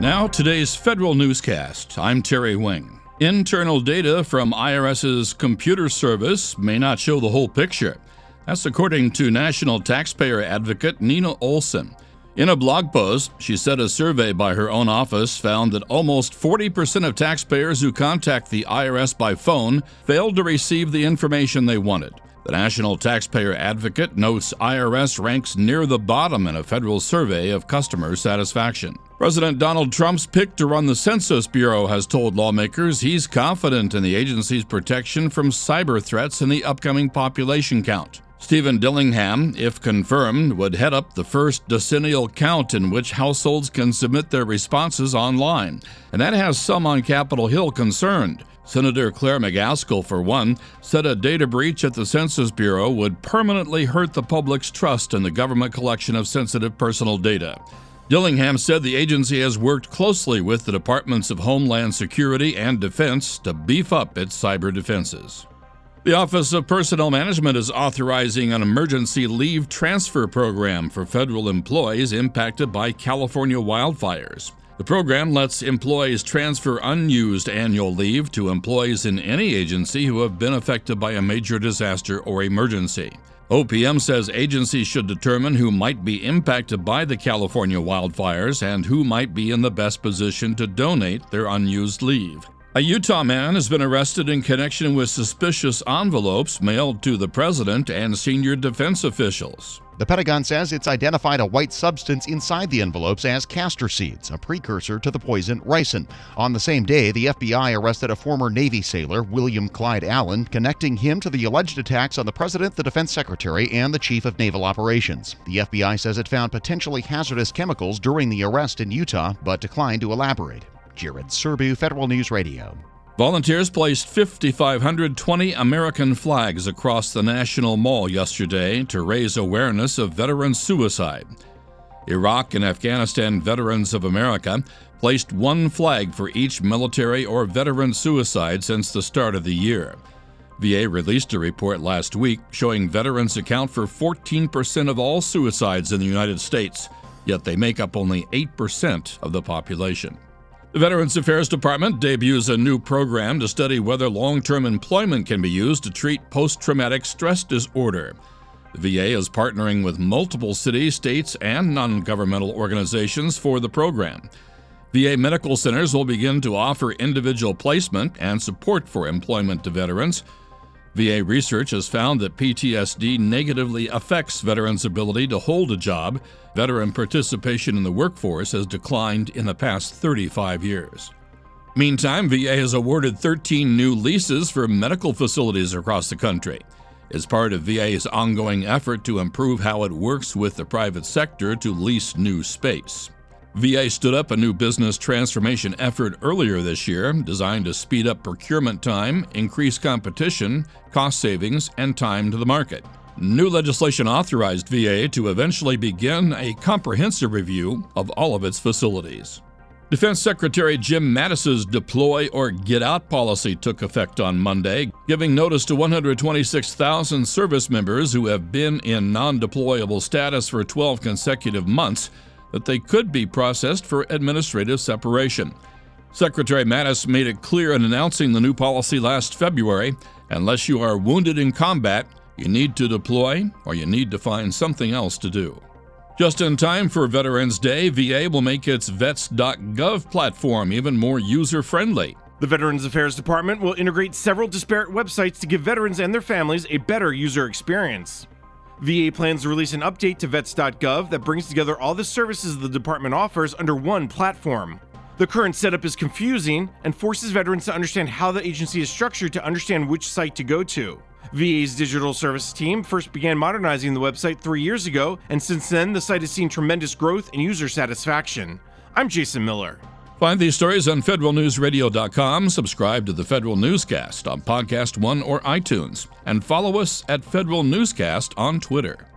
Now, today's federal newscast. I'm Terry Wing. Internal data from IRS's computer service may not show the whole picture. That's according to National Taxpayer Advocate Nina Olson. In a blog post, she said a survey by her own office found that almost 40% of taxpayers who contact the IRS by phone failed to receive the information they wanted. The National Taxpayer Advocate notes IRS ranks near the bottom in a federal survey of customer satisfaction. President Donald Trump's pick to run the Census Bureau has told lawmakers he's confident in the agency's protection from cyber threats in the upcoming population count. Steven Dillingham, if confirmed, would head up the first decennial count in which households can submit their responses online, and that has some on Capitol Hill concerned. Senator Claire McCaskill, for one, said a data breach at the Census Bureau would permanently hurt the public's trust in the government collection of sensitive personal data. Dillingham said the agency has worked closely with the Departments of Homeland Security and Defense to beef up its cyber defenses. The Office of Personnel Management is authorizing an emergency leave transfer program for federal employees impacted by California wildfires. The program lets employees transfer unused annual leave to employees in any agency who have been affected by a major disaster or emergency. OPM says agencies should determine who might be impacted by the California wildfires and who might be in the best position to donate their unused leave. A Utah man has been arrested in connection with suspicious envelopes mailed to the president and senior defense officials. The Pentagon says it's identified a white substance inside the envelopes as castor seeds, a precursor to the poison ricin. On the same day, the FBI arrested a former Navy sailor, William Clyde Allen, connecting him to the alleged attacks on the President, the Defense Secretary, and the Chief of Naval Operations. The FBI says it found potentially hazardous chemicals during the arrest in Utah, but declined to elaborate. Jared Serbu, Federal News Radio. Volunteers placed 5,520 American flags across the National Mall yesterday to raise awareness of veteran suicide. Iraq and Afghanistan Veterans of America placed one flag for each military or veteran suicide since the start of the year. VA released a report last week showing veterans account for 14% of all suicides in the United States, yet they make up only 8% of the population. The Veterans Affairs Department debuts a new program to study whether long term employment can be used to treat post traumatic stress disorder. The VA is partnering with multiple cities, states, and non governmental organizations for the program. VA medical centers will begin to offer individual placement and support for employment to veterans. VA research has found that PTSD negatively affects veterans' ability to hold a job. Veteran participation in the workforce has declined in the past 35 years. Meantime, VA has awarded 13 new leases for medical facilities across the country. As part of VA's ongoing effort to improve how it works with the private sector to lease new space. VA stood up a new business transformation effort earlier this year designed to speed up procurement time, increase competition, cost savings, and time to the market. New legislation authorized VA to eventually begin a comprehensive review of all of its facilities. Defense Secretary Jim Mattis's deploy or get out policy took effect on Monday, giving notice to 126,000 service members who have been in non deployable status for 12 consecutive months that they could be processed for administrative separation. Secretary Mattis made it clear in announcing the new policy last February unless you are wounded in combat, you need to deploy or you need to find something else to do. Just in time for Veterans Day, VA will make its vets.gov platform even more user friendly. The Veterans Affairs Department will integrate several disparate websites to give veterans and their families a better user experience. VA plans to release an update to vets.gov that brings together all the services the department offers under one platform. The current setup is confusing and forces veterans to understand how the agency is structured to understand which site to go to. VA's digital service team first began modernizing the website three years ago, and since then, the site has seen tremendous growth and user satisfaction. I'm Jason Miller. Find these stories on federalnewsradio.com, subscribe to the Federal Newscast on Podcast One or iTunes, and follow us at Federal Newscast on Twitter.